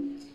Hey,